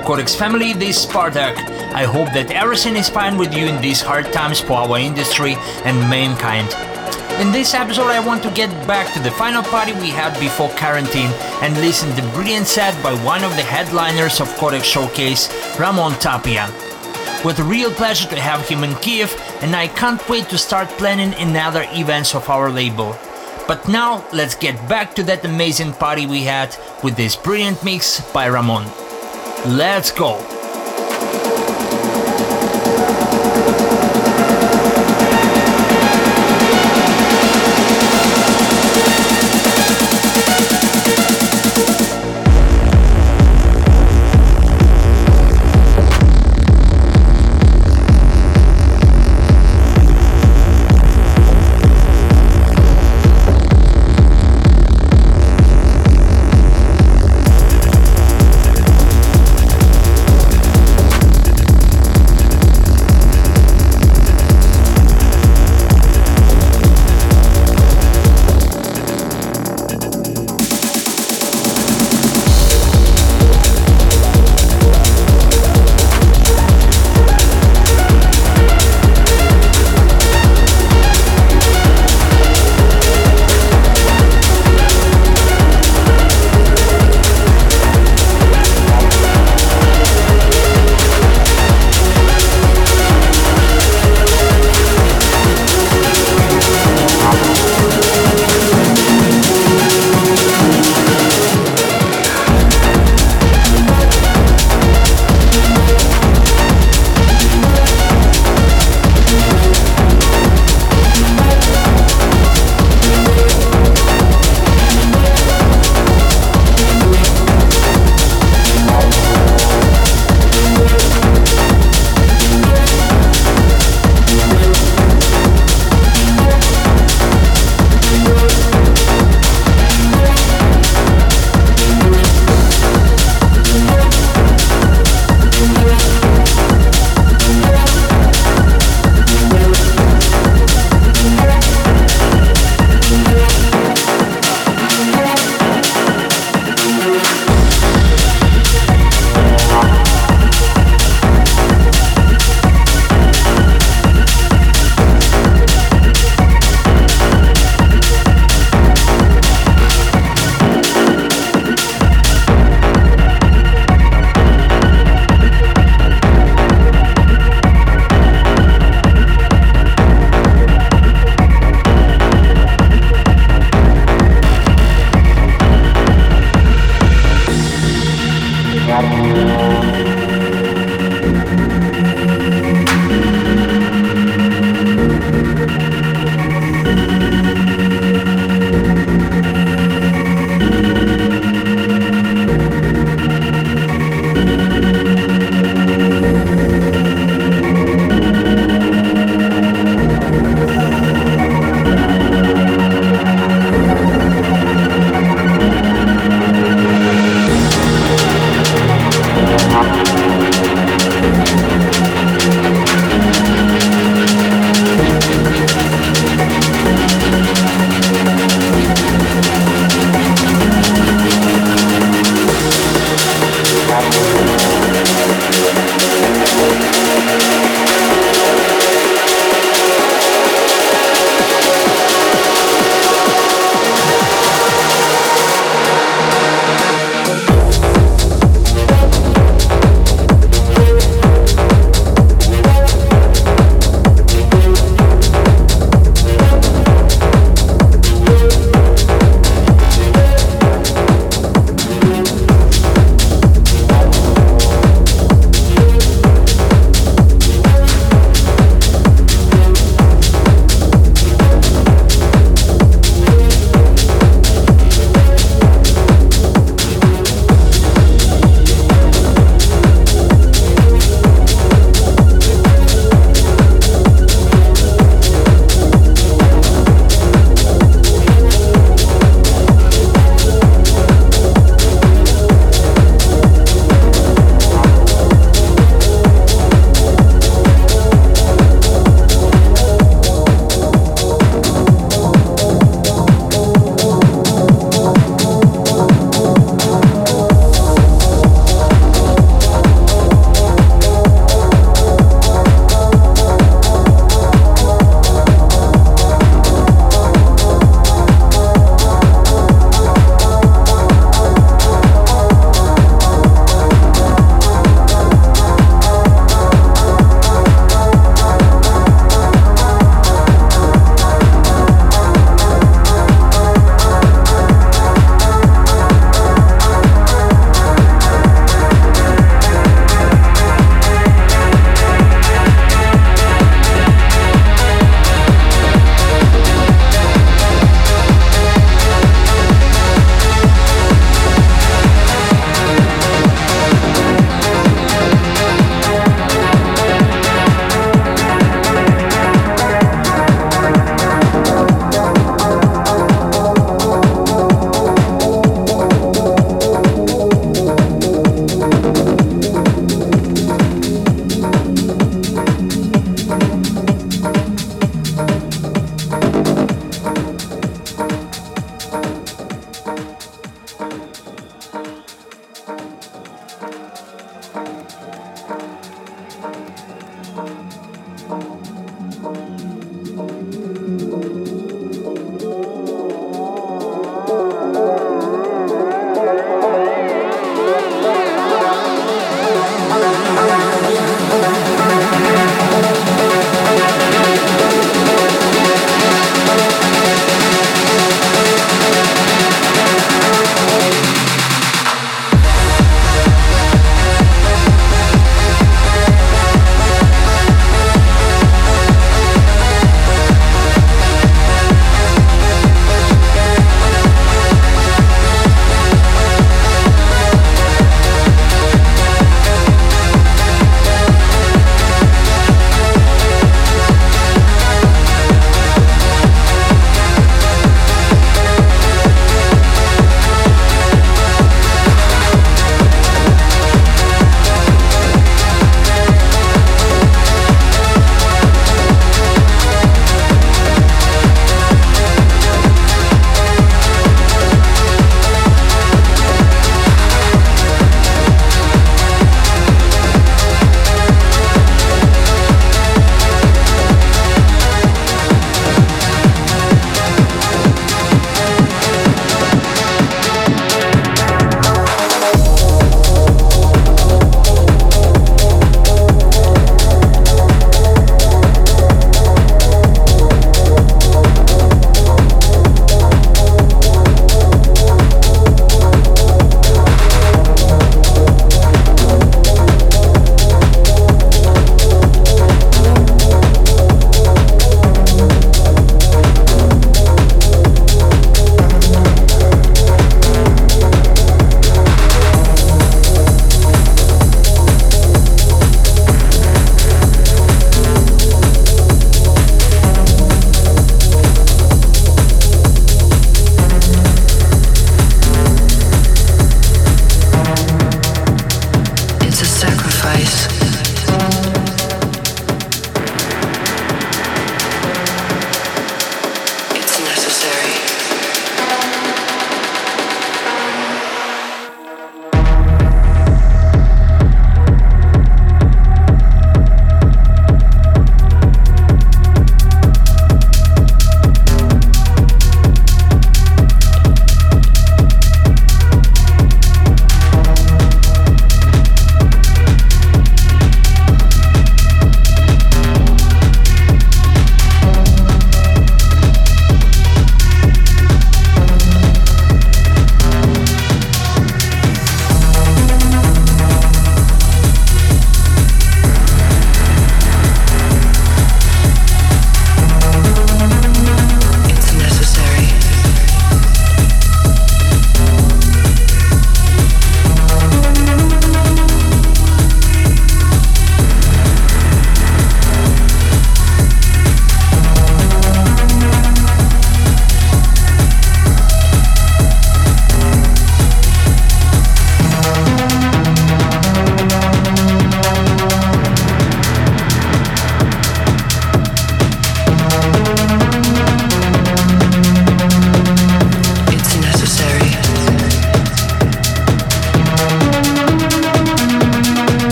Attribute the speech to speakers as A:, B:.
A: Hello Codex family, this is Spartaque. I hope that everything is fine with you in these hard times for our industry and mankind. In this episode, I want to get back to the final party we had before quarantine and listen to the brilliant set by one of the headliners of Codex Showcase, Ramon Tapia. With real pleasure to have him in Kiev, and I can't wait to start planning another events of our label. But now, let's get back to that amazing party we had with this brilliant mix by Ramon. Let's go!